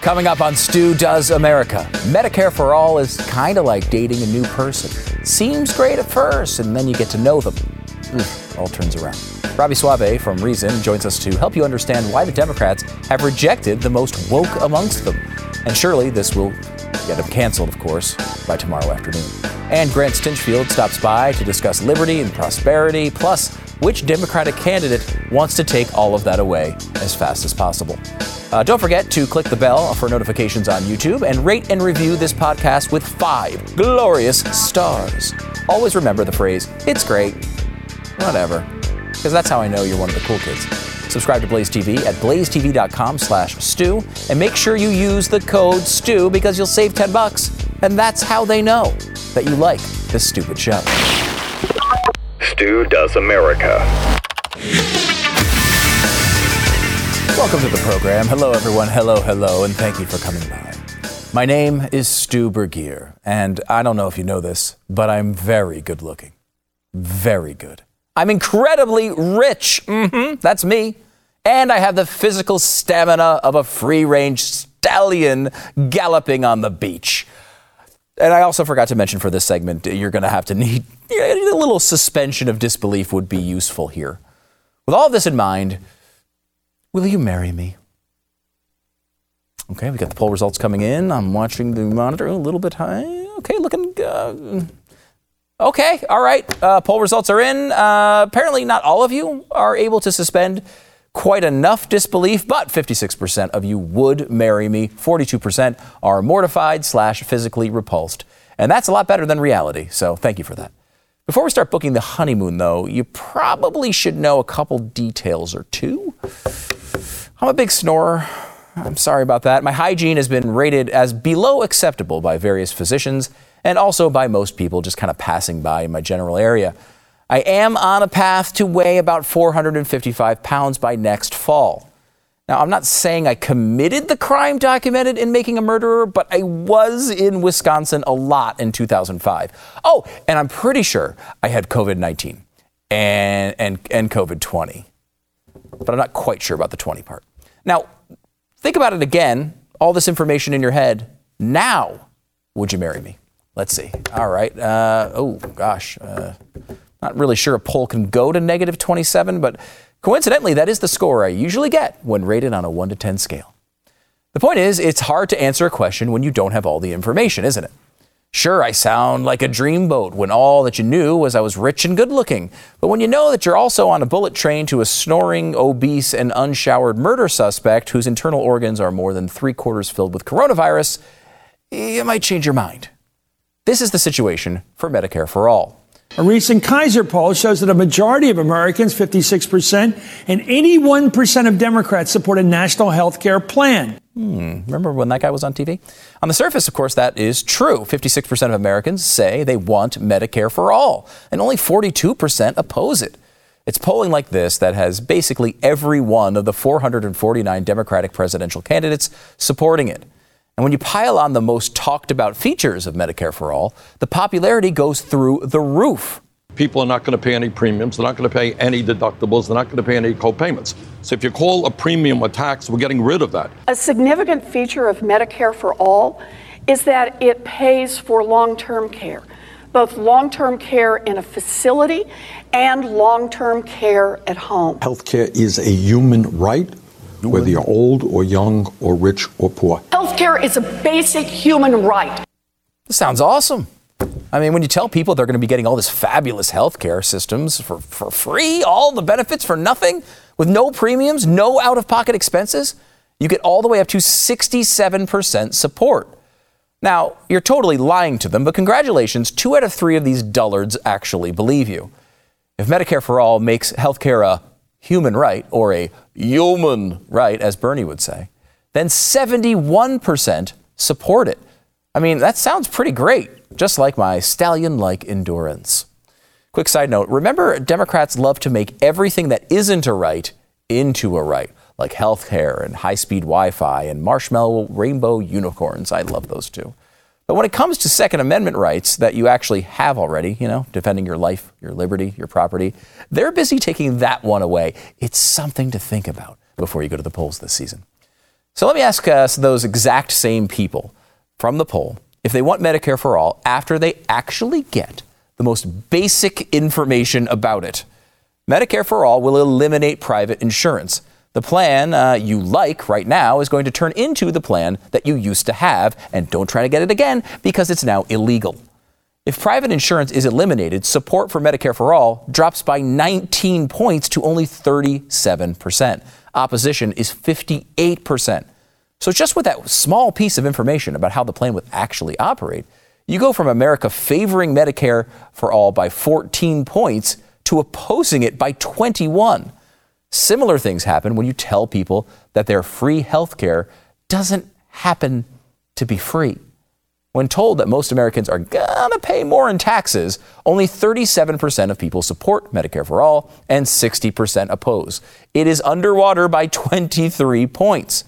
Coming up on Stu Does America, Medicare for All is kind of like dating a new person. Seems great at first, and then you get to know them. Oof, all turns around. Robby Soave from Reason joins us to help you understand why the Democrats have rejected the most woke amongst them. And surely this will get them canceled, of course, by tomorrow afternoon. And Grant Stinchfield stops by to discuss liberty and prosperity, plus which Democratic candidate wants to take all of that away as fast as possible. Uh, don't forget to click the bell for notifications on YouTube and rate and review this podcast with five glorious stars. Always remember the phrase, it's great, whatever, because that's how I know you're one of the cool kids. Subscribe to Blaze TV at blazetv.com slash stew and make sure you use the code STEW because you'll save 10 bucks. And that's how they know that you like this stupid show. Stu Does America. Welcome to the program. Hello, everyone. Hello, hello, and thank you for coming by. My name is Stu Burguiere, and I don't know if you know this, but I'm very good looking. Very good. I'm incredibly rich. Mm-hmm, that's me. And I have the physical stamina of a free range stallion galloping on the beach. And I also forgot to mention for this segment, you're going to have to need a little suspension of disbelief would be useful here. With all this in mind, Will you marry me? Okay, we got the poll results coming in. I'm watching the monitor a little bit high. Okay, looking. Uh, okay, all right. Uh, poll results are in. Uh, apparently, not all of you are able to suspend quite enough disbelief, but 56% of you would marry me. 42% are mortified slash physically repulsed, and that's a lot better than reality. So, thank you for that. Before we start booking the honeymoon, though, you probably should know a couple details or two. I'm a big snorer. I'm sorry about that. My hygiene has been rated as below acceptable by various physicians and also by most people just kind of passing by in my general area. I am on a path to weigh about 455 pounds by next fall. Now, I'm not saying I committed the crime documented in Making a Murderer, but I was in Wisconsin a lot in 2005. Oh, and I'm pretty sure I had COVID 19 and, and, and COVID 20, but I'm not quite sure about the 20 part. Now, think about it again, all this information in your head. Now, would you marry me? Let's see. All right. Uh, oh, gosh. Uh, not really sure a poll can go to negative 27, but Coincidentally, that is the score I usually get when rated on a 1 to 10 scale. The point is, it's hard to answer a question when you don't have all the information, isn't it? Sure, I sound like a dreamboat when all that you knew was I was rich and good looking. But when you know that you're also on a bullet train to a snoring, obese, and unshowered murder suspect whose internal organs are more than three quarters filled with coronavirus, you might change your mind. This is the situation for Medicare for All. A recent Kaiser poll shows that a majority of Americans, 56%, and 81% of Democrats support a national health care plan. Hmm. Remember when that guy was on TV? On the surface, of course, that is true. 56% of Americans say they want Medicare for all, and only 42% oppose it. It's polling like this that has basically every one of the 449 Democratic presidential candidates supporting it. And when you pile on the most talked about features of Medicare for All, the popularity goes through the roof. People are not going to pay any premiums. They're not going to pay any deductibles. They're not going to pay any co-payments. So if you call a premium a tax, we're getting rid of that. A significant feature of Medicare for All is that it pays for long-term care, both long-term care in a facility and long-term care at home. Healthcare is a human right whether you're old or young or rich or poor. Healthcare is a basic human right. This sounds awesome. I mean, when you tell people they're going to be getting all this fabulous healthcare systems for, for free, all the benefits for nothing, with no premiums, no out of pocket expenses, you get all the way up to 67% support. Now, you're totally lying to them, but congratulations, two out of three of these dullards actually believe you. If Medicare for All makes healthcare a human right, or a human right, as Bernie would say, then 71% support it. I mean, that sounds pretty great, just like my stallion like endurance. Quick side note remember, Democrats love to make everything that isn't a right into a right, like health care and high speed Wi Fi and marshmallow rainbow unicorns. I love those too. But when it comes to Second Amendment rights that you actually have already, you know, defending your life, your liberty, your property, they're busy taking that one away. It's something to think about before you go to the polls this season. So let me ask uh, us those exact same people from the poll if they want Medicare for all after they actually get the most basic information about it. Medicare for all will eliminate private insurance. The plan uh, you like right now is going to turn into the plan that you used to have, and don't try to get it again because it's now illegal. If private insurance is eliminated, support for Medicare for all drops by 19 points to only 37%. Opposition is 58%. So, just with that small piece of information about how the plan would actually operate, you go from America favoring Medicare for all by 14 points to opposing it by 21. Similar things happen when you tell people that their free health care doesn't happen to be free. When told that most Americans are gonna pay more in taxes, only 37% of people support Medicare for all and 60% oppose. It is underwater by 23 points.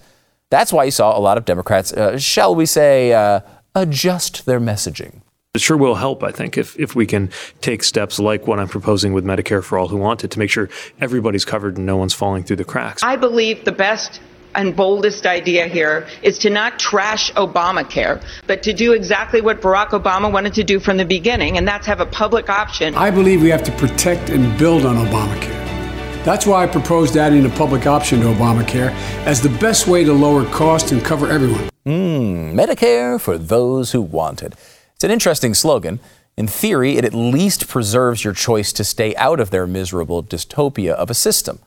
That's why you saw a lot of Democrats, uh, shall we say, uh, adjust their messaging. It sure will help, I think, if, if we can take steps like what I'm proposing with Medicare for all who want it to make sure everybody's covered and no one's falling through the cracks. I believe the best and boldest idea here is to not trash Obamacare, but to do exactly what Barack Obama wanted to do from the beginning, and that's have a public option. I believe we have to protect and build on Obamacare. That's why I proposed adding a public option to Obamacare as the best way to lower costs and cover everyone. Mm, Medicare for those who want it. It's an interesting slogan. In theory, it at least preserves your choice to stay out of their miserable dystopia of a system.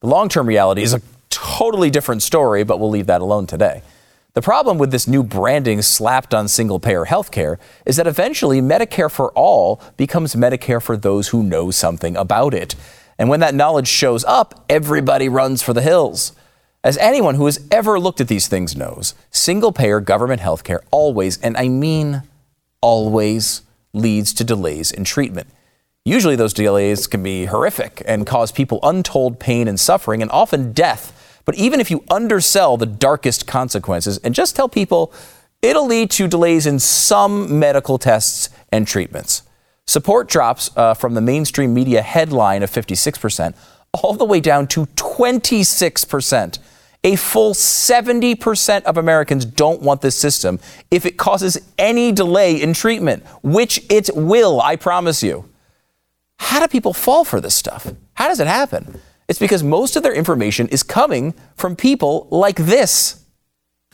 The long term reality is a totally different story, but we'll leave that alone today. The problem with this new branding slapped on single payer healthcare is that eventually Medicare for all becomes Medicare for those who know something about it. And when that knowledge shows up, everybody runs for the hills. As anyone who has ever looked at these things knows, single payer government healthcare always, and I mean always leads to delays in treatment. Usually, those delays can be horrific and cause people untold pain and suffering and often death. But even if you undersell the darkest consequences and just tell people it'll lead to delays in some medical tests and treatments, support drops uh, from the mainstream media headline of 56% all the way down to 26%. A full 70% of Americans don't want this system if it causes any delay in treatment, which it will, I promise you. How do people fall for this stuff? How does it happen? It's because most of their information is coming from people like this.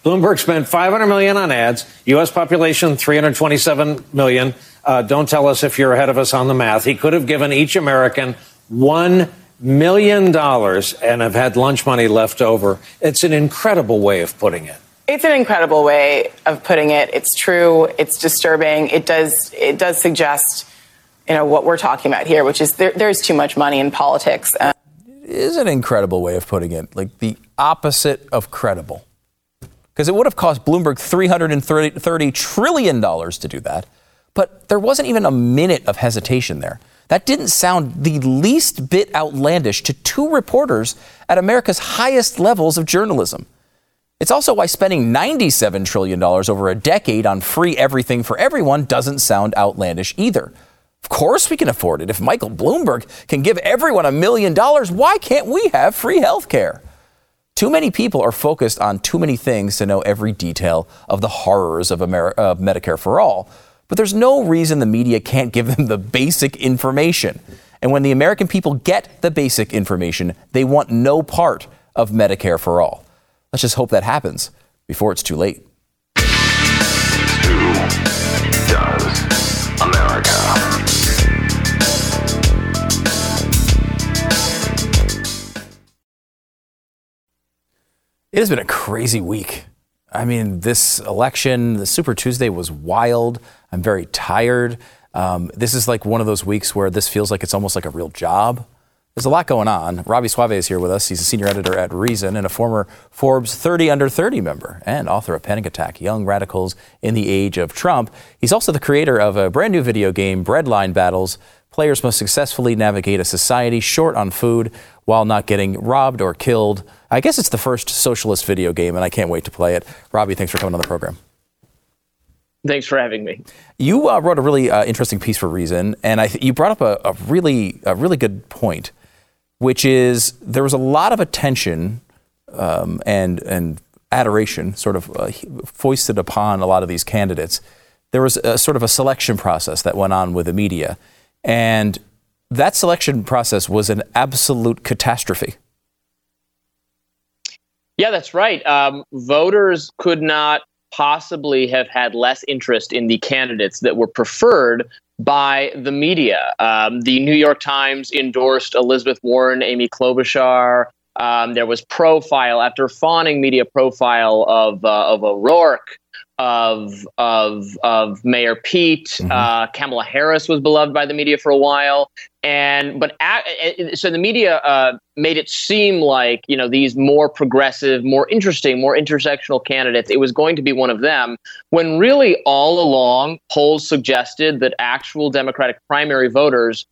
Bloomberg spent 500 million on ads. U.S. population 327 million. Uh, don't tell us if you're ahead of us on the math. He could have given each American one million dollars and have had lunch money left over. It's an incredible way of putting it. It's an incredible way of putting it. It's true. It's disturbing. It does. It does suggest, you know, what we're talking about here, which is there, there's too much money in politics. Um, it is an incredible way of putting it, like the opposite of credible. Because it would have cost Bloomberg $330 trillion to do that. But there wasn't even a minute of hesitation there. That didn't sound the least bit outlandish to two reporters at America's highest levels of journalism. It's also why spending $97 trillion over a decade on free everything for everyone doesn't sound outlandish either. Of course, we can afford it. If Michael Bloomberg can give everyone a million dollars, why can't we have free health care? Too many people are focused on too many things to know every detail of the horrors of, Ameri- of Medicare for All. But there's no reason the media can't give them the basic information. And when the American people get the basic information, they want no part of Medicare for all. Let's just hope that happens before it's too late. Stu Does America? It has been a crazy week. I mean, this election, the Super Tuesday was wild. I'm very tired. Um, this is like one of those weeks where this feels like it's almost like a real job. There's a lot going on. Robby Soave is here with us. He's a senior editor at Reason and a former Forbes 30 Under 30 member and author of Panic Attack Young Radicals in the Age of Trump. He's also the creator of a brand new video game, Breadline Battles. Players must successfully navigate a society short on food while not getting robbed or killed. I guess it's the first socialist video game, and I can't wait to play it. Robby, thanks for coming on the program. Thanks for having me. You uh, wrote a really uh, interesting piece for Reason, and I th- you brought up a, a, really, a really good point, which is there was a lot of attention um, and and adoration sort of uh, foisted upon a lot of these candidates, there was a sort of a selection process that went on with the media. And that selection process was an absolute catastrophe. Yeah, that's right. Um, voters could not possibly have had less interest in the candidates that were preferred by the media. Um, the New York Times endorsed Elizabeth Warren, Amy Klobuchar. Um, there was profile after fawning media profile of uh, of O'Rourke of of of Mayor Pete. Mm-hmm. Uh, Kamala Harris was beloved by the media for a while, and but at, so the media uh, made it seem like you know these more progressive, more interesting, more intersectional candidates. It was going to be one of them, when really all along polls suggested that actual Democratic primary voters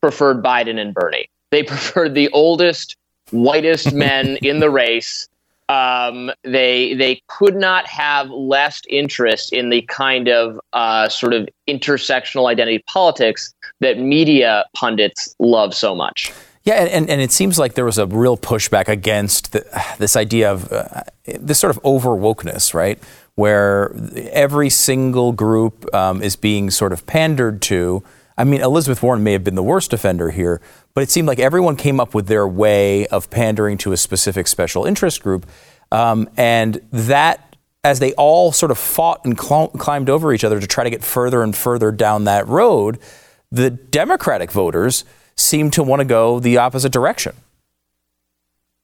preferred Biden and Bernie. They preferred the oldest, whitest men in the race um, they they could not have less interest in the kind of uh, sort of intersectional identity politics that media pundits love so much. Yeah, and, and it seems like there was a real pushback against the, this idea of uh, this sort of over wokeness, right? Where every single group um, is being sort of pandered to. I mean, Elizabeth Warren may have been the worst offender here, but it seemed like everyone came up with their way of pandering to a specific special interest group. Um, and that, as they all sort of fought and cl- climbed over each other to try to get further and further down that road, the Democratic voters seemed to want to go the opposite direction.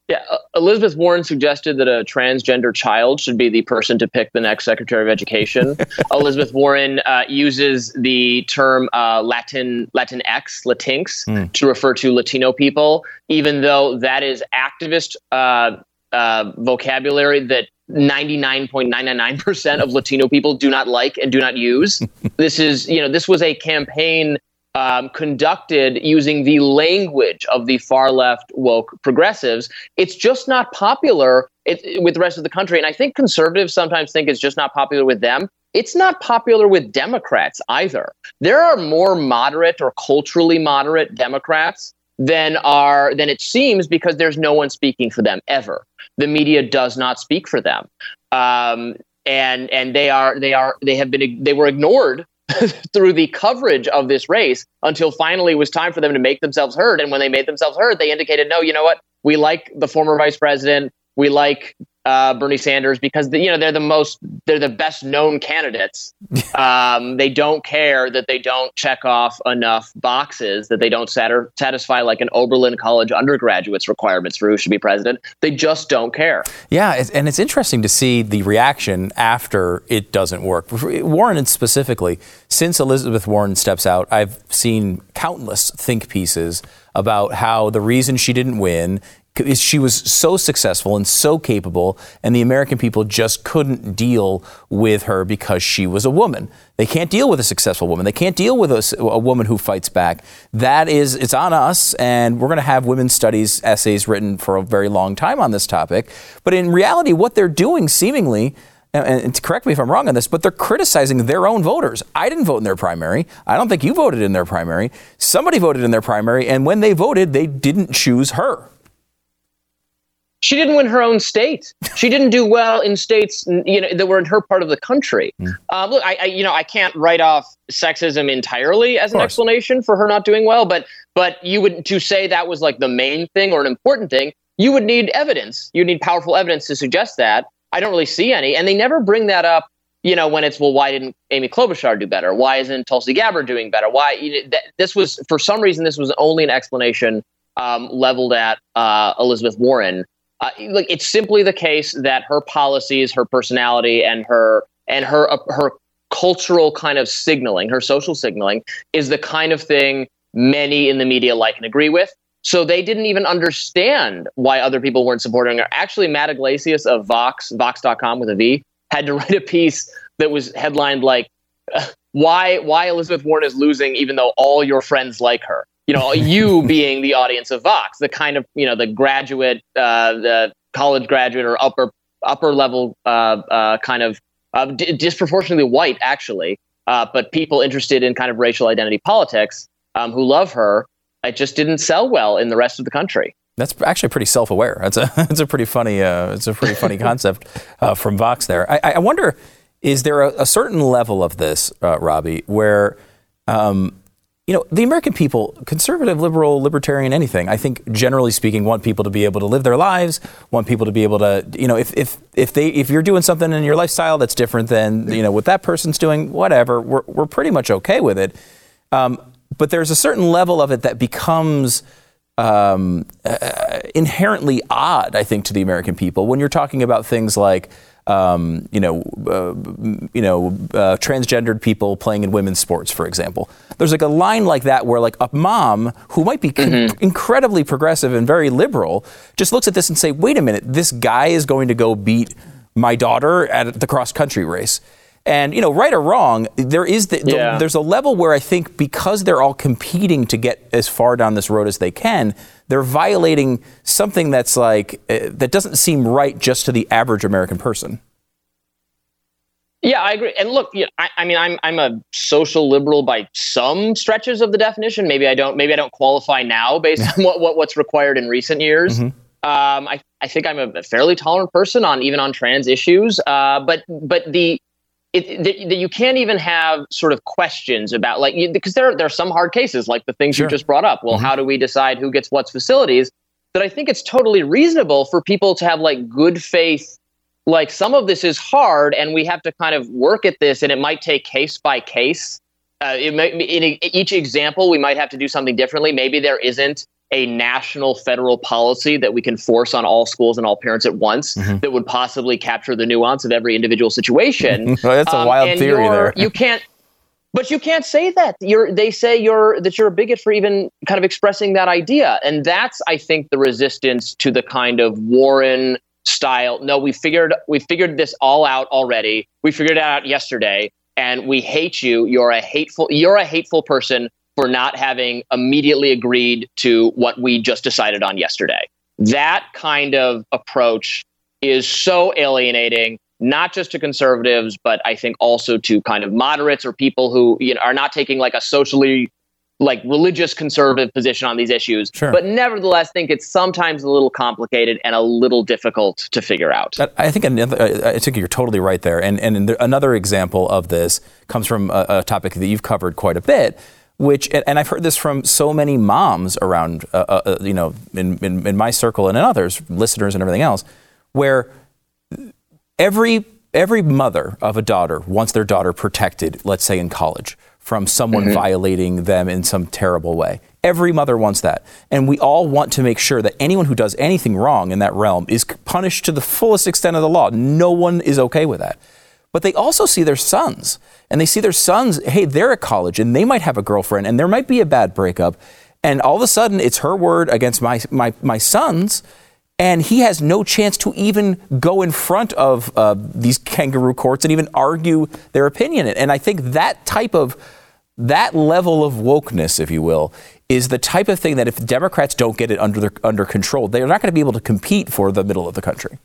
Yeah, uh, Elizabeth Warren suggested that a transgender child should be the person to pick the next Secretary of Education. Elizabeth Warren uh, uses the term uh, Latin Latinx, Latinx, mm. to refer to Latino people, even though that is activist uh, uh, vocabulary that 99.999% of Latino people do not like and do not use. this is, you know, this was a campaign um, conducted using the language of the far left woke progressives. It's just not popular it, with the rest of the country. And I think conservatives sometimes think it's just not popular with them. It's not popular with Democrats either. There are more moderate or culturally moderate Democrats than are than it seems because there's no one speaking for them ever. The media does not speak for them, um, and and they are they are they have been they were ignored through the coverage of this race until finally it was time for them to make themselves heard. And when they made themselves heard, they indicated, no, you know what? We like the former vice president. We like uh, Bernie Sanders because the, you know they're the most they're the best known candidates. um, they don't care that they don't check off enough boxes that they don't sat- satisfy like an Oberlin College undergraduate's requirements for who should be president. They just don't care. Yeah, and it's interesting to see the reaction after it doesn't work. Warren specifically, since Elizabeth Warren steps out, I've seen countless think pieces about how the reason she didn't win she was so successful and so capable, and the American people just couldn't deal with her because she was a woman. They can't deal with a successful woman. They can't deal with a, a woman who fights back. That is, it's on us, and we're going to have women's studies essays written for a very long time on this topic. But in reality, what they're doing seemingly and correct me if I'm wrong on this, but they're criticizing their own voters. I didn't vote in their primary. I don't think you voted in their primary. Somebody voted in their primary, and when they voted, they didn't choose her she didn't win her own state. She didn't do well in states you know that were in her part of the country. Mm. Uh, look, I, I, you know I can't write off sexism entirely as an explanation for her not doing well, but but you would to say that was like the main thing or an important thing, you would need evidence. You need powerful evidence to suggest that. I don't really see any, and they never bring that up. You know, when it's well, why didn't Amy Klobuchar do better? Why isn't Tulsi Gabbard doing better? Why you know, this was for some reason this was only an explanation um, leveled at uh, Elizabeth Warren uh, like it's simply the case that her policies, her personality, and her and her uh, her cultural kind of signaling, her social signaling, is the kind of thing many in the media like and agree with. So they didn't even understand why other people weren't supporting her. Actually, Matt Yglesias of Vox, Vox.com with a V, had to write a piece that was headlined like why why Elizabeth Warren is losing even though all your friends like her you know, you being the audience of Vox, the kind of, you know, the graduate, uh, the college graduate or upper upper level uh, uh, kind of uh, d- disproportionately white, actually, uh, but people interested in kind of racial identity politics um, who love her. It just didn't sell well in the rest of the country. That's actually pretty self-aware. That's a that's a pretty funny uh, it's a pretty funny concept uh, from Vox there. I, I wonder, is there a, a certain level of this, uh, Robby, where um, you know the American people, conservative, liberal, libertarian, anything, I think generally speaking, want people to be able to live their lives, want people to be able to, you know, if if if they if you're doing something in your lifestyle that's different than you know what that person's doing, whatever, we're we're pretty much okay with it. Um, but there's a certain level of it that becomes um, uh, inherently odd, I think, to the American people when you're talking about things like. Um, you know, uh, you know, uh, transgendered people playing in women's sports, for example. There's like a line like that where like a mom who might be con- incredibly progressive and very liberal just looks at this and say, "Wait a minute, this guy is going to go beat my daughter at the cross country race." And you know, right or wrong, there is the, the- Yeah. there's a level where I think because they're all competing to get as far down this road as they can, they're violating something that's like uh, that doesn't seem right just to the average American person. Yeah, I agree. And look, you know, I, I mean, I'm I'm a social liberal by some stretches of the definition. Maybe I don't. Maybe I don't qualify now based on what, what what's required in recent years. Um, I I think I'm a fairly tolerant person on even on trans issues. Uh, but but the it, that, that you can't even have sort of questions about like you, because there there are some hard cases like the things you just brought up. Well, how do we decide who gets what's facilities? That I think it's totally reasonable for people to have like good faith like some of this is hard and we have to kind of work at this and it might take case by case uh, it may, in each example we might have to do something differently maybe there isn't a national federal policy that we can force on all schools and all parents at once that would possibly capture the nuance of every individual situation Um, Well, that's a wild and theory there. you can't but you can't say that. You're they say you're that you're a bigot for even kind of expressing that idea. And that's I think the resistance to the kind of Warren style. No, we figured we figured this all out already. We figured it out yesterday and we hate you. You're a hateful you're a hateful person for not having immediately agreed to what we just decided on yesterday. That kind of approach is so alienating not just to conservatives but i think also to kind of moderates or people who you know are not taking like a socially like religious conservative position on these issues Sure. but nevertheless think it's sometimes a little complicated and a little difficult to figure out I think another, I think you're totally right there. And and another example of this comes from a, a topic that you've covered quite a bit, which and I've heard this from so many moms around, uh, uh, uh, you know, in, in in my circle and in others, listeners and everything else, where every every mother of a daughter wants their daughter protected, let's say in college, from someone Mhm. violating them in some terrible way. Every mother wants that. And we all want to make sure that anyone who does anything wrong in that realm is punished to the fullest extent of the law. No one is okay with that. But they also see their sons, and they see their sons, hey, they're at college and they might have a girlfriend and there might be a bad breakup. And all of a sudden, it's her word against my, my, my son's and he has no chance to even go in front of uh, these kangaroo courts and even argue their opinion. And I think that type of that level of wokeness, if you will, is the type of thing that if Democrats don't get it under their, under control, they're not going to be able to compete for the middle of the country.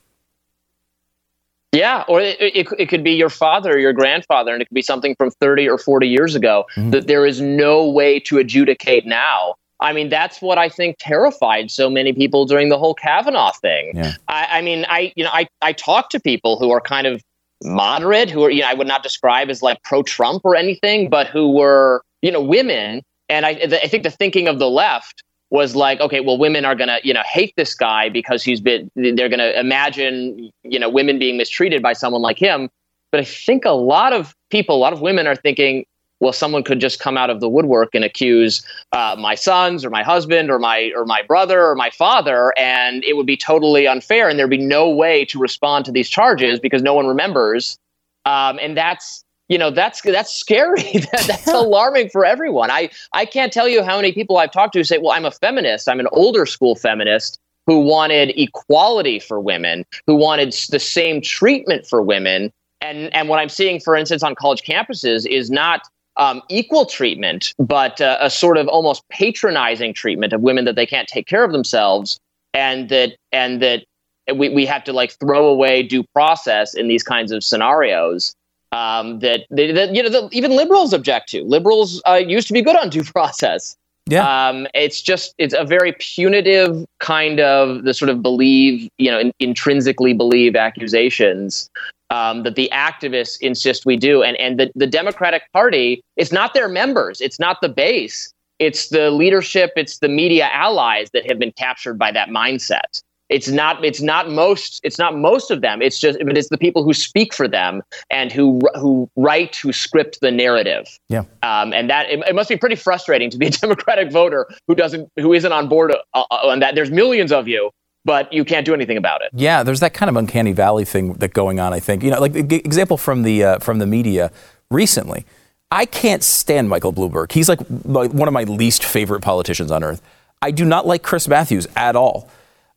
Yeah, or it, it, it could be your father or your grandfather, and it could be something from 30 or 40 years ago mm-hmm. that there is no way to adjudicate now. I mean, that's what I think terrified so many people during the whole Kavanaugh thing. Yeah. I, I mean, I you know, I I talk to people who are kind of moderate, who are you know, I would not describe as like pro-Trump or anything, but who were you know women, and I I think the thinking of the left was like, okay, well, women are gonna you know hate this guy because he's been they're gonna imagine you know women being mistreated by someone like him. But I think a lot of people, a lot of women are thinking, well, someone could just come out of the woodwork and accuse uh, my sons or my husband or my or my brother or my father, and it would be totally unfair, and there'd be no way to respond to these charges because no one remembers. Um, and that's you know that's that's scary. that, that's alarming for everyone. I I can't tell you how many people I've talked to say, well, I'm a feminist. I'm an older school feminist who wanted equality for women, who wanted the same treatment for women. And and what I'm seeing, for instance, on college campuses is not um, equal treatment, but uh, a sort of almost patronizing treatment of women that they can't take care of themselves, and that and that we, we have to like throw away due process in these kinds of scenarios um, that, that, that you know the, even liberals object to. Liberals uh, used to be good on due process. Yeah. Um, it's just it's a very punitive kind of the sort of believe you know in, intrinsically believe accusations um, that the activists insist we do, and and the the Democratic Party it's not their members, it's not the base, it's the leadership, it's the media allies that have been captured by that mindset it's not it's not most it's not most of them it's just but it's the people who speak for them and who who write who script the narrative Yeah. um, and that it, it must be pretty frustrating to be a democratic voter who doesn't who isn't on board uh, uh, on that there's millions of you but you can't do anything about it Yeah, there's that kind of uncanny valley thing that going on. I think you know, like the example from the uh, from the media recently. I can't stand Michael Bloomberg. He's like my, one of my least favorite politicians on earth. I do not like Chris Matthews at all.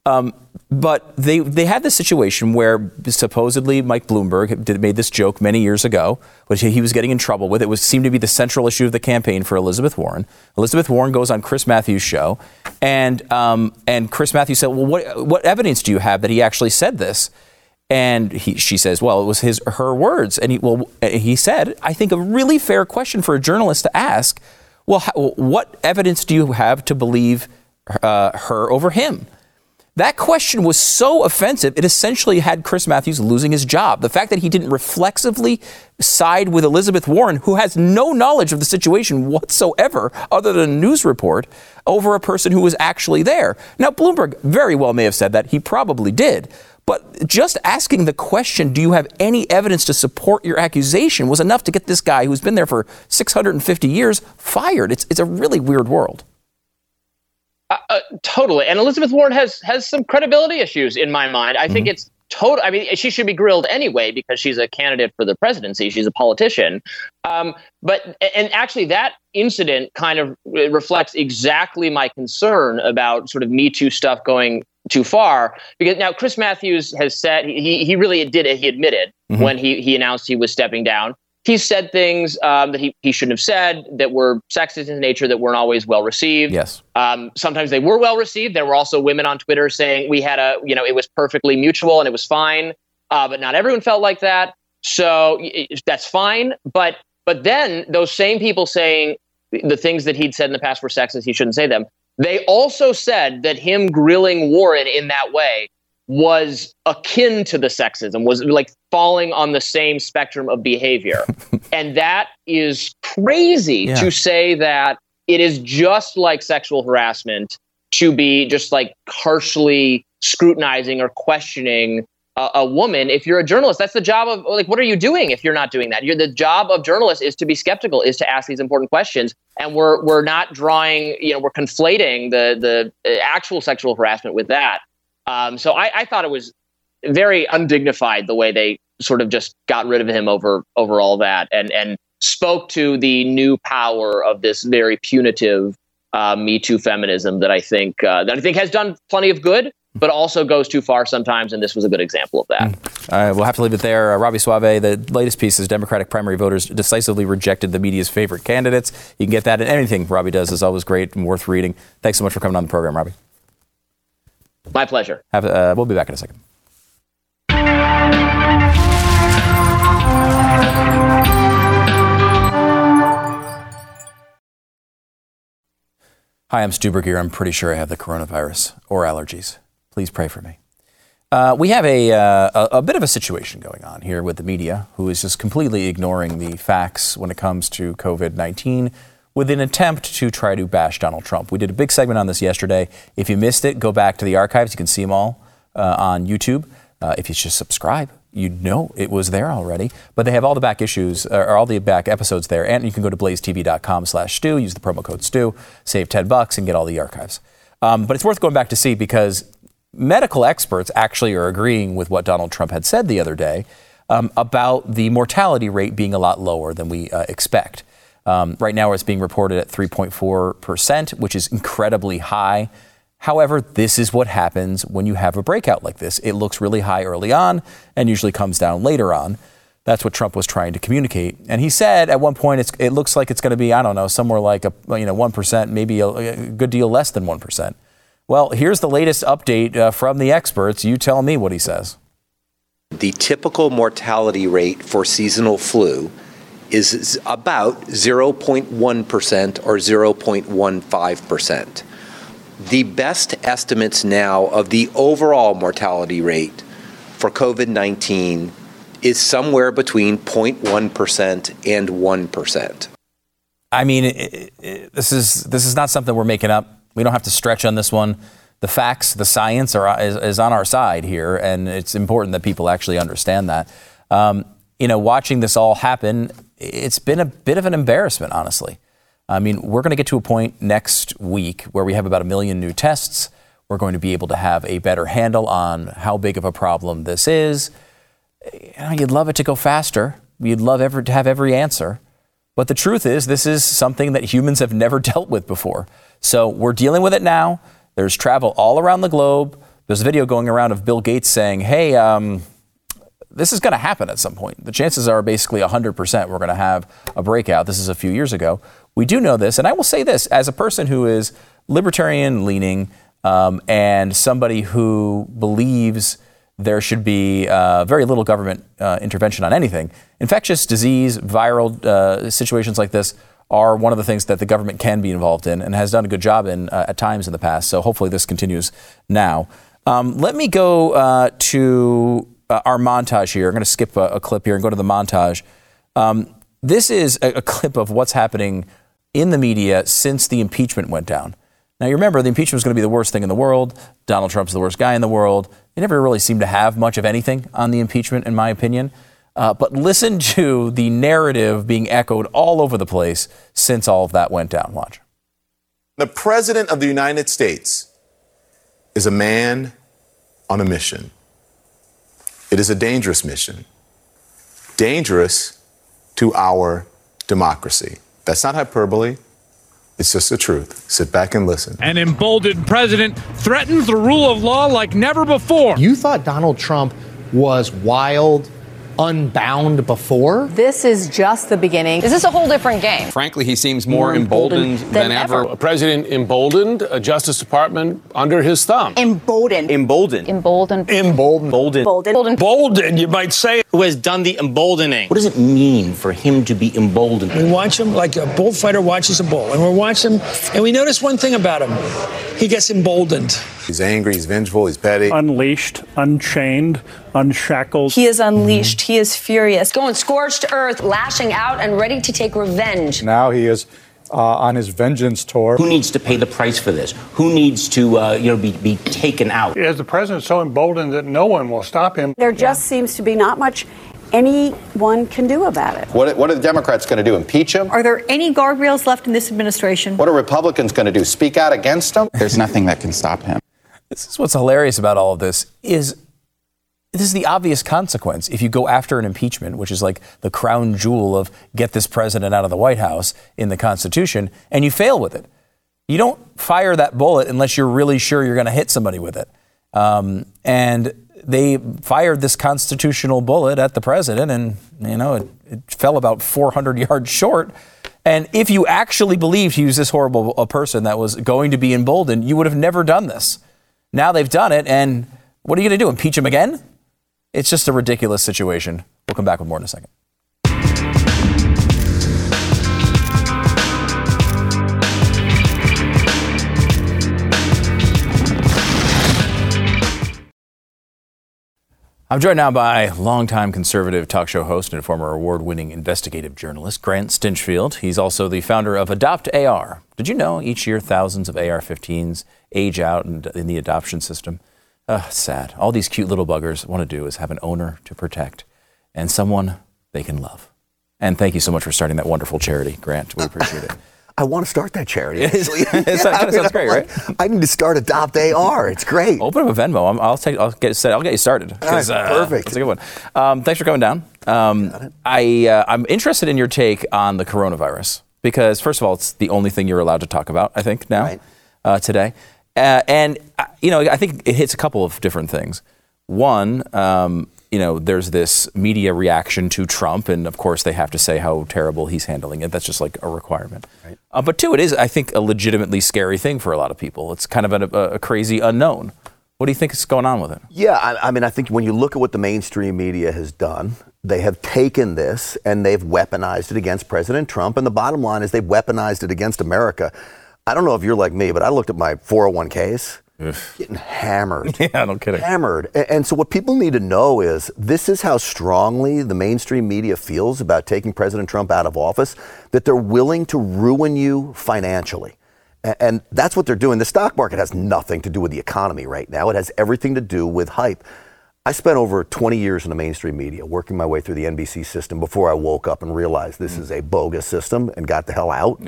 Um, but they they had this situation where supposedly Mike Bloomberg did, made this joke many years ago, which he was getting in trouble with. It was seemed to be the central issue of the campaign for Elizabeth Warren. Elizabeth Warren goes on Chris Matthews' show, and um, and Chris Matthews said, "Well, what what evidence do you have that he actually said this?" And he, she says, "Well, it was his her words." And he well he said, "I think a really fair question for a journalist to ask. Well, how, what evidence do you have to believe uh, her over him?" That question was so offensive, it essentially had Chris Matthews losing his job. The fact that he didn't reflexively side with Elizabeth Warren, who has no knowledge of the situation whatsoever, other than a news report, over a person who was actually there. Now, Bloomberg very well may have said that. He probably did. But just asking the question, do you have any evidence to support your accusation, was enough to get this guy who's been there for 650 years fired. It's, it's a really weird world. Uh, uh, totally. And Elizabeth Warren has has some credibility issues in my mind. I think it's total. I mean, she should be grilled anyway because she's a candidate for the presidency. She's a politician. Um, but and actually, that incident kind of reflects exactly my concern about sort of Me Too stuff going too far. Because now Chris Matthews has said he he really did it. He admitted Mhm. when he he announced he was stepping down. He said things um, that he, he shouldn't have said that were sexist in nature that weren't always well received. Yes. Um, sometimes they were well received. There were also women on Twitter saying we had a, you know, it was perfectly mutual and it was fine. Uh, but not everyone felt like that. So y- that's fine. But but then those same people saying the things that he'd said in the past were sexist, he shouldn't say them. They also said that him grilling Warren in that way was akin to the sexism, was like falling on the same spectrum of behavior. and that is crazy Yeah. to say that it is just like sexual harassment to be just like harshly scrutinizing or questioning a, a woman if you're a journalist that's the job of like what are you doing if you're not doing that you're the job of journalists is to be skeptical is to ask these important questions and we're we're not drawing you know we're conflating the the uh, actual sexual harassment with that um, so I, I thought it was very undignified the way they sort of just got rid of him over over all that and and spoke to the new power of this very punitive uh, Me Too feminism that I think uh, that I think has done plenty of good, but also goes too far sometimes. And this was a good example of that. Right, we'll have to leave it there. Uh, Robby Soave, the latest piece is Democratic primary voters decisively rejected the media's favorite candidates. You can get that in anything Robby does is always great and worth reading. Thanks so much for coming on the program, Robby. My pleasure. Have, uh, we'll be back in a second. Hi, I'm Stu Burguiere. I'm pretty sure I have the coronavirus or allergies. Please pray for me. Uh, we have a, uh, a, a bit of a situation going on here with the media, who is just completely ignoring the facts when it comes to COVID 19 with an attempt to try to bash Donald Trump. We did a big segment on this yesterday. If you missed it, go back to the archives. You can see them all uh, on YouTube. Uh, if you just subscribe, you know it was there already. But they have all the back issues, or all the back episodes there. And you can go to blazetv.com slash stew, use the promo code stew, save 10 bucks, and get all the archives. Um, but it's worth going back to see because medical experts actually are agreeing with what Donald Trump had said the other day um, about the mortality rate being a lot lower than we uh, expect. Um, right now, it's being reported at 3.4%, which is incredibly high. However, this is what happens when you have a breakout like this. It looks really high early on and usually comes down later on. That's what Trump was trying to communicate. And he said at one point, it looks like it's going to be, I don't know, somewhere like a, you know, 1%, maybe a, a good deal less than 1%. Well, here's the latest update uh, from the experts. You tell me what he says. The typical mortality rate for seasonal flu is about 0.1% or 0.15%. The best estimates now of the overall mortality rate for COVID 19 is somewhere between 0.1% and 1%. I mean, it, it, this is this is not something we're making up. We don't have to stretch on this one. The facts, the science are is, is on our side here, and it's important that people actually understand that. Um, you know, watching this all happen, it's been a bit of an embarrassment, honestly. I mean, we're going to get to a point next week where we have about a million new tests. We're going to be able to have a better handle on how big of a problem this is. You'd love it to go faster. You'd love ever to have every answer. But the truth is, this is something that humans have never dealt with before. So we're dealing with it now. There's travel all around the globe. There's a video going around of Bill Gates saying, hey, um, this is going to happen at some point. The chances are basically 100% we're going to have a breakout. This is a few years ago. We do know this. And I will say this as a person who is libertarian leaning um, and somebody who believes there should be uh, very little government uh, intervention on anything. Infectious disease, viral uh, situations like this are one of the things that the government can be involved in and has done a good job in uh, at times in the past. So hopefully this continues now. Um, let me go uh, to uh, our montage here. I'm going to skip a, a, clip here and go to the montage. Um, this is a, a clip of what's happening in the media since the impeachment went down. Now, you remember the impeachment was going to be the worst thing in the world. Donald Trump's the worst guy in the world. They never really seemed to have much of anything on the impeachment, in my opinion. Uh, but listen to the narrative being echoed all over the place since all of that went down. Watch. The President of the United States is a man on a mission. It is a dangerous mission, dangerous to our democracy. That's not hyperbole. It's just the truth. Sit back and listen. An emboldened president threatens the rule of law like never before. You thought Donald Trump was wild, unbound before? This is just the beginning. Is this a whole different game? Frankly, he seems more, more emboldened, emboldened, than, than ever. A president emboldened, a Justice Department under his thumb. Emboldened. Emboldened. Emboldened. Emboldened. Emboldened. Emboldened. Emboldened, you might say. Who has done the emboldening? What does it mean for him to be emboldened? We watch him like a bullfighter watches a bull, and we're watching him, and we notice one thing about him: he gets emboldened. He's angry, he's vengeful, he's petty. Unleashed, unchained, unshackled. He is unleashed, he is furious. Going scorched earth, lashing out and ready to take revenge. Now he is uh, on his vengeance tour. Who needs to pay the price for this? Who needs to, uh, you know, be, be taken out? Is the president so emboldened that no one will stop him? There just seems to be not much anyone can do about it. What, what are the Democrats going to do? Impeach him? Are there any guardrails left in this administration? What are Republicans going to do? Speak out against him? There's nothing that can stop him. This is what's hilarious about all of this is this is the obvious consequence. If you go after an impeachment, which is like the crown jewel of get this president out of the White House in the Constitution, and you fail with it, you don't fire that bullet unless you're really sure you're going to hit somebody with it. Um, and they fired this constitutional bullet at the president, and you know it, it fell about 400 yards short. And if you actually believed he was this horrible a person that was going to be emboldened, you would have never done this. Now they've done it, and what are you going to do? Impeach him again? It's just a ridiculous situation. We'll come back with more in a second. I'm joined now by longtime conservative talk show host and former award winning investigative journalist, Grant Stinchfield. He's also the founder of Adopt AR. Did you know each year thousands of AR 15s age out in, in the adoption system? Uh, sad. All these cute little buggers want to do is have an owner to protect and someone they can love. And thank you so much for starting that wonderful charity, Grant. We appreciate it. I want to start that charity. Actually. sounds, sounds great, right? I need to start Adopt AR. It's great. Open up a Venmo. i will take. I'll get set. I'll get you started. Right, uh, perfect. That's a good one. Um, thanks for coming down. Um, I uh, I'm interested in your take on the coronavirus because first of all, it's the only thing you're allowed to talk about. I think now right. uh, today, uh, and uh, you know I think it hits a couple of different things. One, um, you know, there's this media reaction to Trump, and of course they have to say how terrible he's handling it. That's just like a requirement. Right. Uh, but two, it is, I think, a legitimately scary thing for a lot of people. It's kind of a, a crazy unknown. What do you think is going on with it? Yeah, I, I mean, I think when you look at what the mainstream media has done, they have taken this and they've weaponized it against President Trump. And the bottom line is they've weaponized it against America. I don't know if you're like me, but I looked at my 401ks, getting hammered. yeah, no kidding. Hammered. A- And so, what people need to know is this is how strongly the mainstream media feels about taking President Trump out of office, that they're willing to ruin you financially. A- And that's what they're doing. The stock market has nothing to do with the economy right now. It has everything to do with hype. I spent over 20 years in the mainstream media working my way through the NBC system before I woke up and realized this is a bogus system and got the hell out.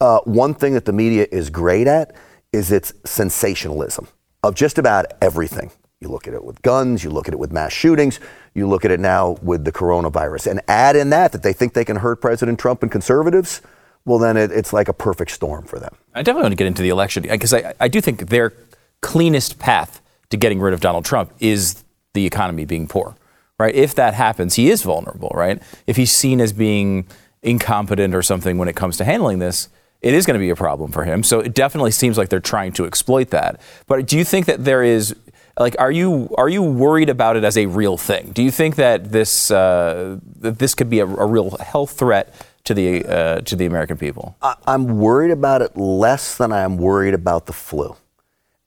Uh, one thing that the media is great at is its sensationalism of just about everything. You look at it with guns, you look at it with mass shootings, you look at it now with the coronavirus, and add in that that they think they can hurt President Trump and conservatives. Well, then it, it's like a perfect storm for them. I definitely want to get into the election because I, I do think their cleanest path to getting rid of Donald Trump is the economy being poor, right? If that happens, he is vulnerable, right? If he's seen as being incompetent or something when it comes to handling this, it is going to be a problem for him. So it definitely seems like they're trying to exploit that. But do you think that there is like are you are you worried about it as a real thing? Do you think that this uh, that this could be a, a real health threat to the uh, to the American people? I, I'm worried about it less than I am worried about the flu.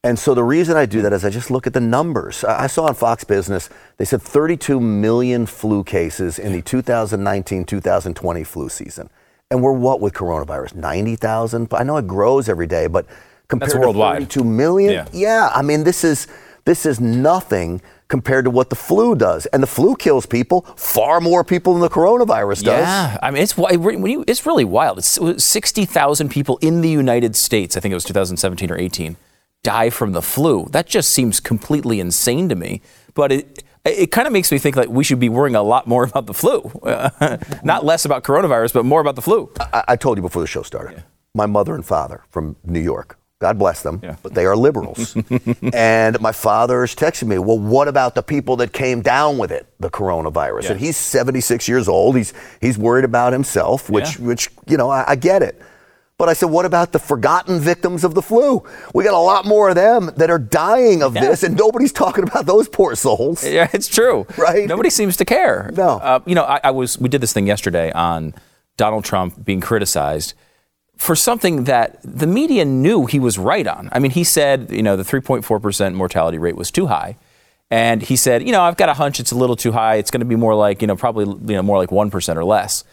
And so the reason I do that is I just look at the numbers. I saw on Fox Business, they said 32 million flu cases in the 2019 2020 flu season. And we're what with coronavirus? 90,000? I know it grows every day, but compared That's worldwide. to 32 million? Yeah. yeah, I mean, this is, this is nothing compared to what the flu does. And the flu kills people, far more people than the coronavirus does. Yeah, I mean it's when you, it's really wild. It's sixty thousand people in the United States. I think it was 2017 or 18 die from the flu. That just seems completely insane to me. But it it kind of makes me think like we should be worrying a lot more about the flu, not less about coronavirus, but more about the flu. I, I told you before the show started. My mother and father from New York. God bless them, but they are liberals. and my father's texting me, well, what about the people that came down with it, the coronavirus? Yeah. And he's 76 years old. He's he's worried about himself, which Yeah. which you know I, I get it. But I said, what about the forgotten victims of the flu? We got a lot more of them that are dying of Yeah. this, and nobody's talking about those poor souls. Yeah, it's true. Right? Nobody seems to care. No. Uh, you know, I, I was. We did this thing yesterday on Donald Trump being criticized for something that the media knew he was right on. I mean, he said, you know, the 3.4 percent mortality rate was too high, and he said, you know, I've got a hunch it's a little too high. It's going to be more like, you know, probably, you know, more like one percent or less.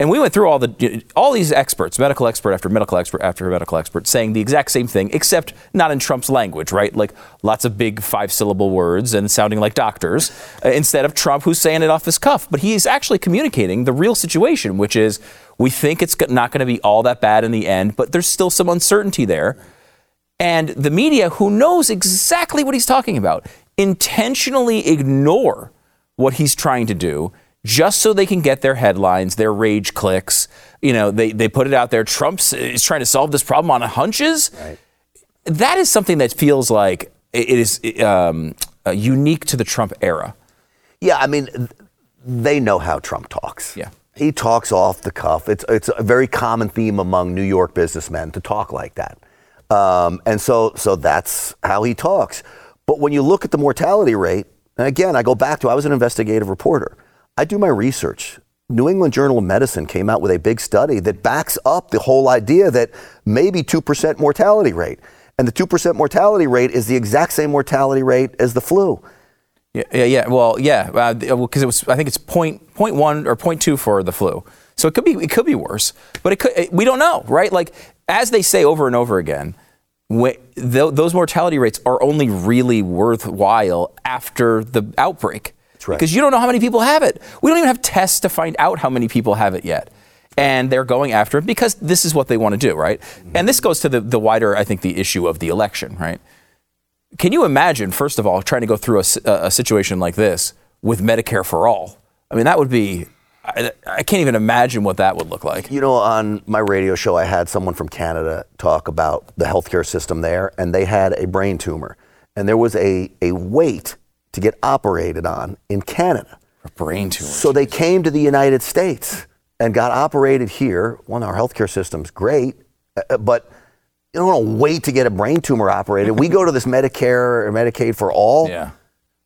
And we went through all the all these experts, medical expert after medical expert after medical expert, saying the exact same thing, except not in Trump's language, right? Like lots of big five syllable words and sounding like doctors, uh, instead of Trump who's saying it off his cuff. But he is actually communicating the real situation, which is we think it's not going to be all that bad in the end, but there's still some uncertainty there. And the media, who knows exactly what he's talking about, intentionally ignore what he's trying to do just so they can get their headlines, their rage clicks. You know, they, they put it out there. Trump is trying to solve this problem on hunches. That is something that feels like it is um, uh, unique to the Trump era. Yeah, I mean, they know how Trump talks. Yeah. He talks off the cuff. It's, it's a very common theme among New York businessmen to talk like that. Um, and so, so that's how he talks. But when you look at the mortality rate, and again, I go back to I was an investigative reporter. I do my research. New England Journal of Medicine came out with a big study that backs up the whole idea that maybe 2% mortality rate. And the 2% mortality rate is the exact same mortality rate as the flu. Yeah, yeah, yeah. Well, yeah, uh, because uh, it was. I think it's point point one or point two for the flu. So it could be it could be worse, but it could. It, we don't know, right? Like as they say over and over again, th- those mortality rates are only really worthwhile after the outbreak. Right. Because you don't know how many people have it. We don't even have tests to find out how many people have it yet. And they're going after it because this is what they want to do, right? And this goes to the, the wider, I think, the issue of the election, right? Can you imagine, first of all, trying to go through a, a situation like this with Medicare for all? I mean, that would be, I, I can't even imagine what that would look like. You know, on my radio show, I had someone from Canada talk about the healthcare system there, and they had a brain tumor. And there was a, a wait to get operated on in Canada. A brain tumor. So they came to the United States and got operated here. One, our healthcare system's great, uh, uh, but you don't want to wait to get a brain tumor operated. We go to this Medicare or Medicaid for all. Yeah.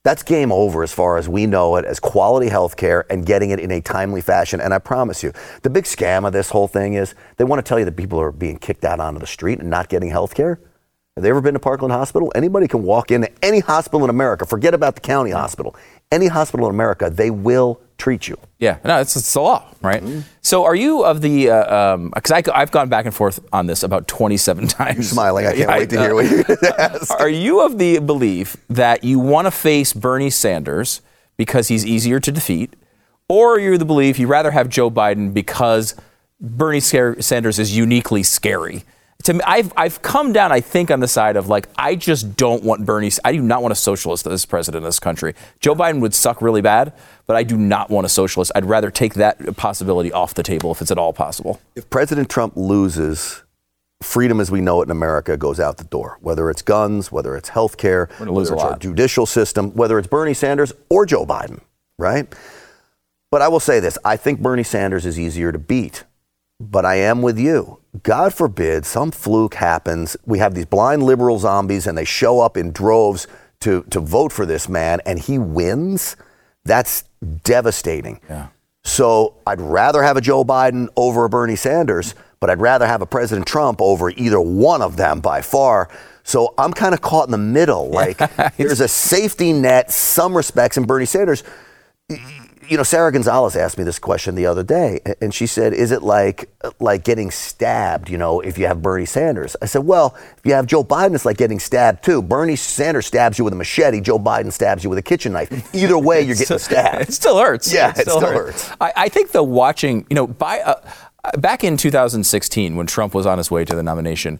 That's game over as far as we know it as quality health care and getting it in a timely fashion. And I promise you, the big scam of this whole thing is they want to tell you that people are being kicked out onto the street and not getting health care. Have they ever been to Parkland Hospital? Anybody can walk into any hospital in America, forget about the county hospital, any hospital in America, they will treat you. Yeah, no, it's, it's the law, right? Mm-hmm. So, are you of the? Because I I've gone back and forth on this about twenty-seven times. You're smiling. I can't wait to hear what you're going to ask. Are you of the belief that you want to face Bernie Sanders because he's easier to defeat, or are you the belief you rather have Joe Biden because Bernie Sanders is uniquely scary? To me, I've I've come down, I think, on the side of like I just don't want Bernie. I do not want a socialist as president of this country. Joe Biden would suck really bad, but I do not want a socialist. I'd rather take that possibility off the table if it's at all possible. If President Trump loses, freedom as we know it in America goes out the door. Whether it's guns, whether it's health care, whether it's our judicial system, whether it's Bernie Sanders or Joe Biden, right? But I will say this I think Bernie Sanders is easier to beat. But I am with you. God forbid some fluke happens. We have these blind liberal zombies and they show up in droves to, to vote for this man and he wins. That's devastating. Yeah. So I'd rather have a Joe Biden over a Bernie Sanders, but I'd rather have a President Trump over either one of them by far. So I'm kind of caught in the middle. Like there's a safety net, some respects, in Bernie Sanders. You know, Sara Gonzales asked me this question the other day, and she said, "Is it like like getting stabbed? You know, if you have Bernie Sanders?" I said, "Well, if you have Joe Biden, it's like getting stabbed too. Bernie Sanders stabs you with a machete. Joe Biden stabs you with a kitchen knife. Either way, you're getting stabbed. It still hurts. Yeah, it still hurts. I, I think the watching, you know, by uh, back in 2016 when Trump was on his way to the nomination,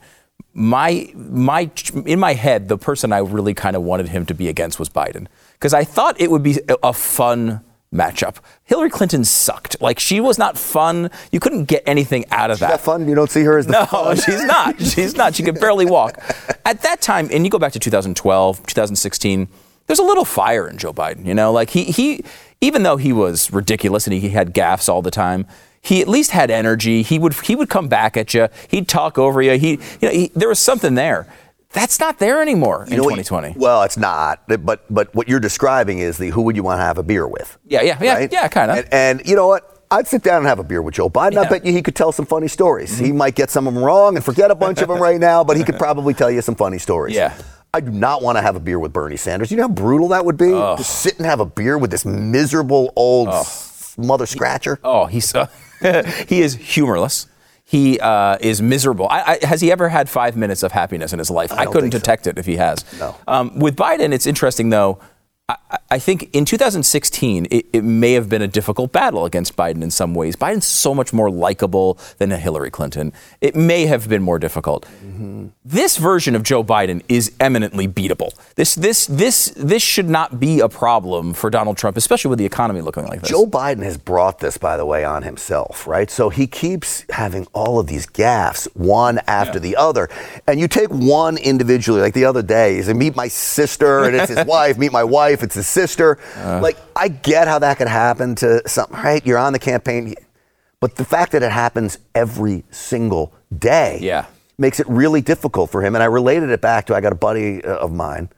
my my in my head the person I really kind of wanted him to be against was Biden because I thought it would be a fun matchup. Hillary Clinton sucked. Like she was not fun. You couldn't get anything out of that. That fun? You don't see her as the no, fun? she's not. She's not. She could barely walk. At that time, and you go back to 2012, 2016, there's a little fire in Joe Biden. You know, like he he, even though he was ridiculous and he had gaffes all the time, he at least had energy. He would he would come back at you. He'd talk over you. He, you know, he, there was something there. That's not there anymore in know what you- 2020. Well, it's not. But but what you're describing is the who would you want to have a beer with? Yeah, yeah, yeah, right? yeah, kind of. And, and you know what? I'd sit down and have a beer with Joe Biden. I bet you he could tell some funny stories. Mm-hmm. He might get some of them wrong and forget a bunch of them right now, but he could probably tell you some funny stories. Yeah. I do not want to have a beer with Bernie Sanders. You know how brutal that would be? Just sit and have a beer with this miserable old mother scratcher. Oh, he's uh, he is humorless. He uh, is miserable. I, I, has he ever had five minutes of happiness in his life? I, don't couldn't think so. detect it if he has. No. Um, with Biden, it's interesting though. I, I think in 2016, it, it may have been a difficult battle against Biden in some ways. Biden's so much more likable than a Hillary Clinton. It may have been more difficult. Mm-hmm. This version of Joe Biden is eminently beatable. This, this, this, this should not be a problem for Donald Trump, especially with the economy looking like this. Joe Biden has brought this, by the way, on himself, right? So he keeps having all of these gaffes, one after the other. And you take one individually, like the other day, said, meet my sister, and it's his wife, meet my wife, it's his sister. like, I get how that could happen to something, right? You're on the campaign. But the fact that it happens every single day Yeah. makes it really difficult for him. And I related it back to I got a buddy uh, of mine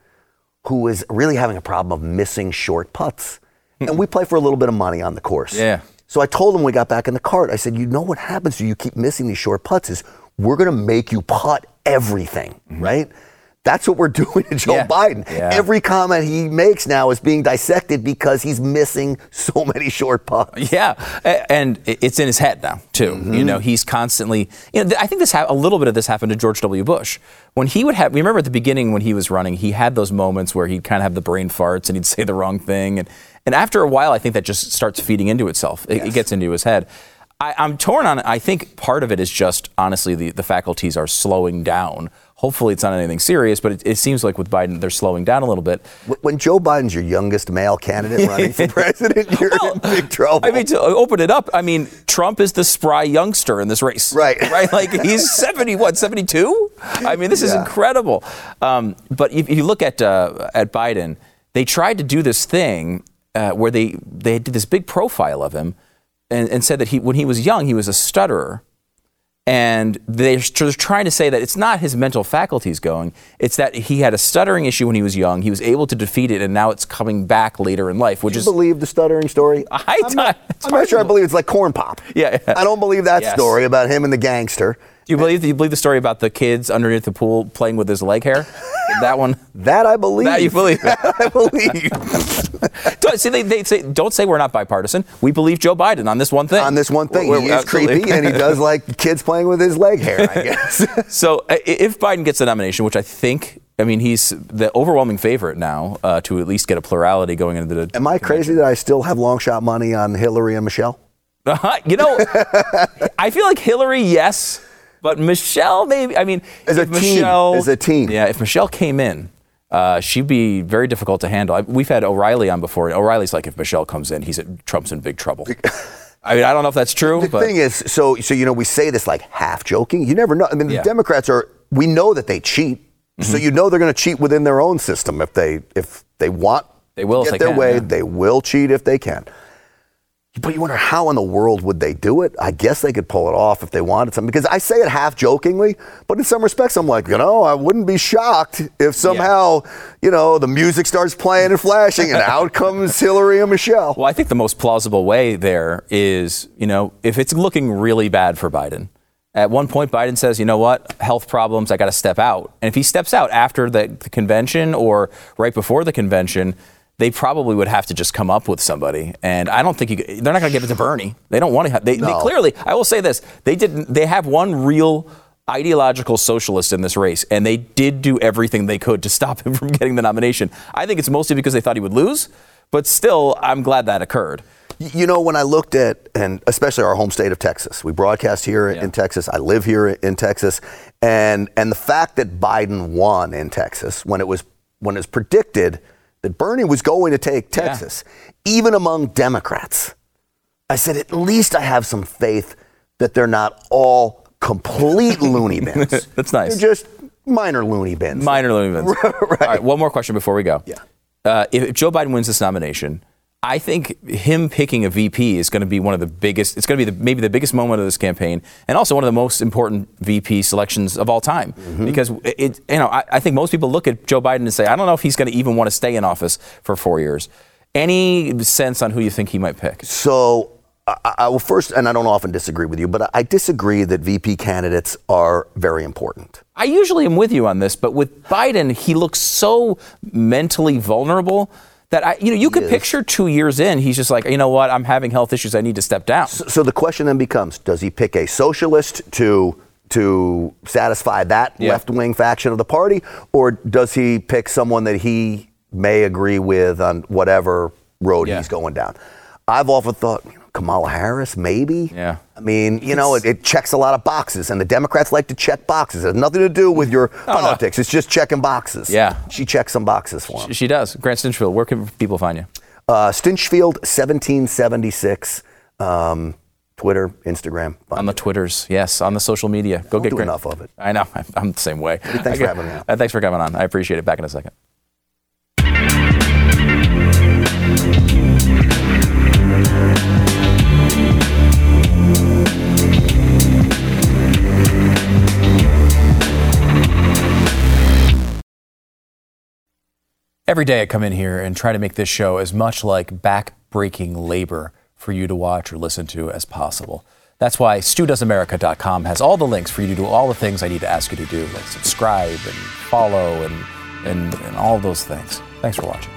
who is really having a problem of missing short putts. and we play for a little bit of money on the course. Yeah. So I told him when we got back in the cart, I said, you know what happens to you keep missing these short putts is we're going to make you putt everything, right? That's what we're doing to Joe Yeah. Biden. Yeah. Every comment he makes now is being dissected because he's missing so many short putts. Yeah, and it's in his head now too. Mm-hmm. You know, he's constantly. You know, I think this ha- a little bit of this happened to George W. Bush when he would have. Remember at the beginning when he was running, he had those moments where he'd kind of have the brain farts and he'd say the wrong thing, and and after a while, I think that just starts feeding into itself. It, it gets into his head. I, I'm torn on. it. I think part of it is just honestly the the faculties are slowing down. Hopefully, it's not anything serious, but it, it seems like with Biden, they're slowing down a little bit. When Joe Biden's your youngest male candidate running for president, you're in big trouble. I mean, to open it up, I mean, Trump is the spry youngster in this race. Right. Right? Like he's 70, what, 72? I mean, this is incredible. Um, but if you look at, uh, at Biden, they tried to do this thing uh, where they, they did this big profile of him and, and said that he, when he was young, he was a stutterer. And they're tr- trying to say that it's not his mental faculties going, it's that he had a stuttering issue when he was young. He was able to defeat it, and now it's coming back later in life, which Do you is. believe the stuttering story? I, I'm not, I'm not sure I believe it's like corn pop. Yeah, yeah. I don't believe that Yes. story about him and the gangster. Do you believe? Do you believe the story about the kids underneath the pool playing with his leg hair? that one. That I believe. That you believe. I believe. Don't, see, they, they say, don't say we're not bipartisan. We believe Joe Biden on this one thing. On this one thing, We're- he we're is absolutely- creepy and he does like kids playing with his leg hair. I guess. so if Biden gets the nomination, which I think, I mean, he's the overwhelming favorite now uh, to at least get a plurality going into the. Am I crazy that I still have long shot money on Hillary and Michelle? Uh-huh. You know, I feel like Hillary, yes, but Michelle, maybe. I mean, As a if team, as a team. Yeah, if Michelle came in, uh, she'd be very difficult to handle. I, we've had O'Reilly on before, and O'Reilly's like, if Michelle comes in, he's at, Trump's in big trouble. I mean, I don't know if that's true, The but thing is, so so you know, we say this like half joking. You never know. I mean, the Yeah. Democrats are. We know that they cheat, so Mm-hmm. you know they're going to cheat within their own system if they if they want. They will get their can, way. yeah. They will cheat if they can. But you wonder how in the world would they do it? I guess they could pull it off if they wanted something. Because I say it half jokingly, but in some respects, I'm like, you know, I wouldn't be shocked if somehow, you know, the music starts playing and flashing, and out comes Hillary and Michelle. Well, I think the most plausible way there is, you know, if it's looking really bad for Biden, at one point Biden says, you know what, health problems, I got to step out. And if he steps out after the, the convention or right before the convention, they probably would have to just come up with somebody. And I don't think you, they're not going to give it to Bernie. They don't want to. Have, they, they No. clearly, I will say this, they didn't. They have one real ideological socialist in this race, and they did do everything they could to stop him from getting the nomination. I think it's mostly because they thought he would lose, but still, I'm glad that occurred. You know, when I looked at, and especially our home state of Texas, we broadcast here in Texas. I live here in Texas, and and the fact that Biden won in Texas when it was when it was predicted that Bernie was going to take Texas, even among Democrats, I said at least I have some faith that they're not all complete loony bins. That's nice. They're just minor loony bins. Minor loony bins. All right, one more question before we go. Yeah. Uh, if Joe Biden wins this nomination, I think him picking a VP is going to be one of the biggest. It's going to be the, maybe the biggest moment of this campaign, and also one of the most important VP selections of all time. Mm-hmm. Because it, you know, I, I think most people look at Joe Biden and say, I don't know if he's going to even want to stay in office for four years. Any sense on who you think he might pick? So I, I will first, and I don't often disagree with you, but I, I disagree that VP candidates are very important. I usually am with you on this, but with Biden, he looks so mentally vulnerable that I, you know, you could picture two years in, he's just like, you know what, I'm having health issues, I need to step down. So, so the question then becomes: Does he pick a socialist to to satisfy that Yeah. left wing faction of the party, or does he pick someone that he may agree with on whatever road he's going down? I've often thought you know, Kamala Harris, maybe. Yeah. I mean, you know, it, it checks a lot of boxes, and the Democrats like to check boxes. It has nothing to do with your Oh, no. politics. It's just checking boxes. Yeah. She checks some boxes for him. She does. Grant Stinchfield, where can people find you? Uh, Stinchfield, 1776. Um, Twitter, Instagram. On the Twitters, yes, on the social media. Go Don't get do Grant. enough of it. I know. I'm- I'm the same way. Thanks for having me on. Uh, Thanks for coming on. I appreciate it. Back in a second. Every day I come in here and try to make this show as much like back-breaking labor for you to watch or listen to as possible. That's why StuDoesAmerica.com has all the links for you to do all the things I need to ask you to do, like subscribe and follow and, and, and all those things. Thanks for watching.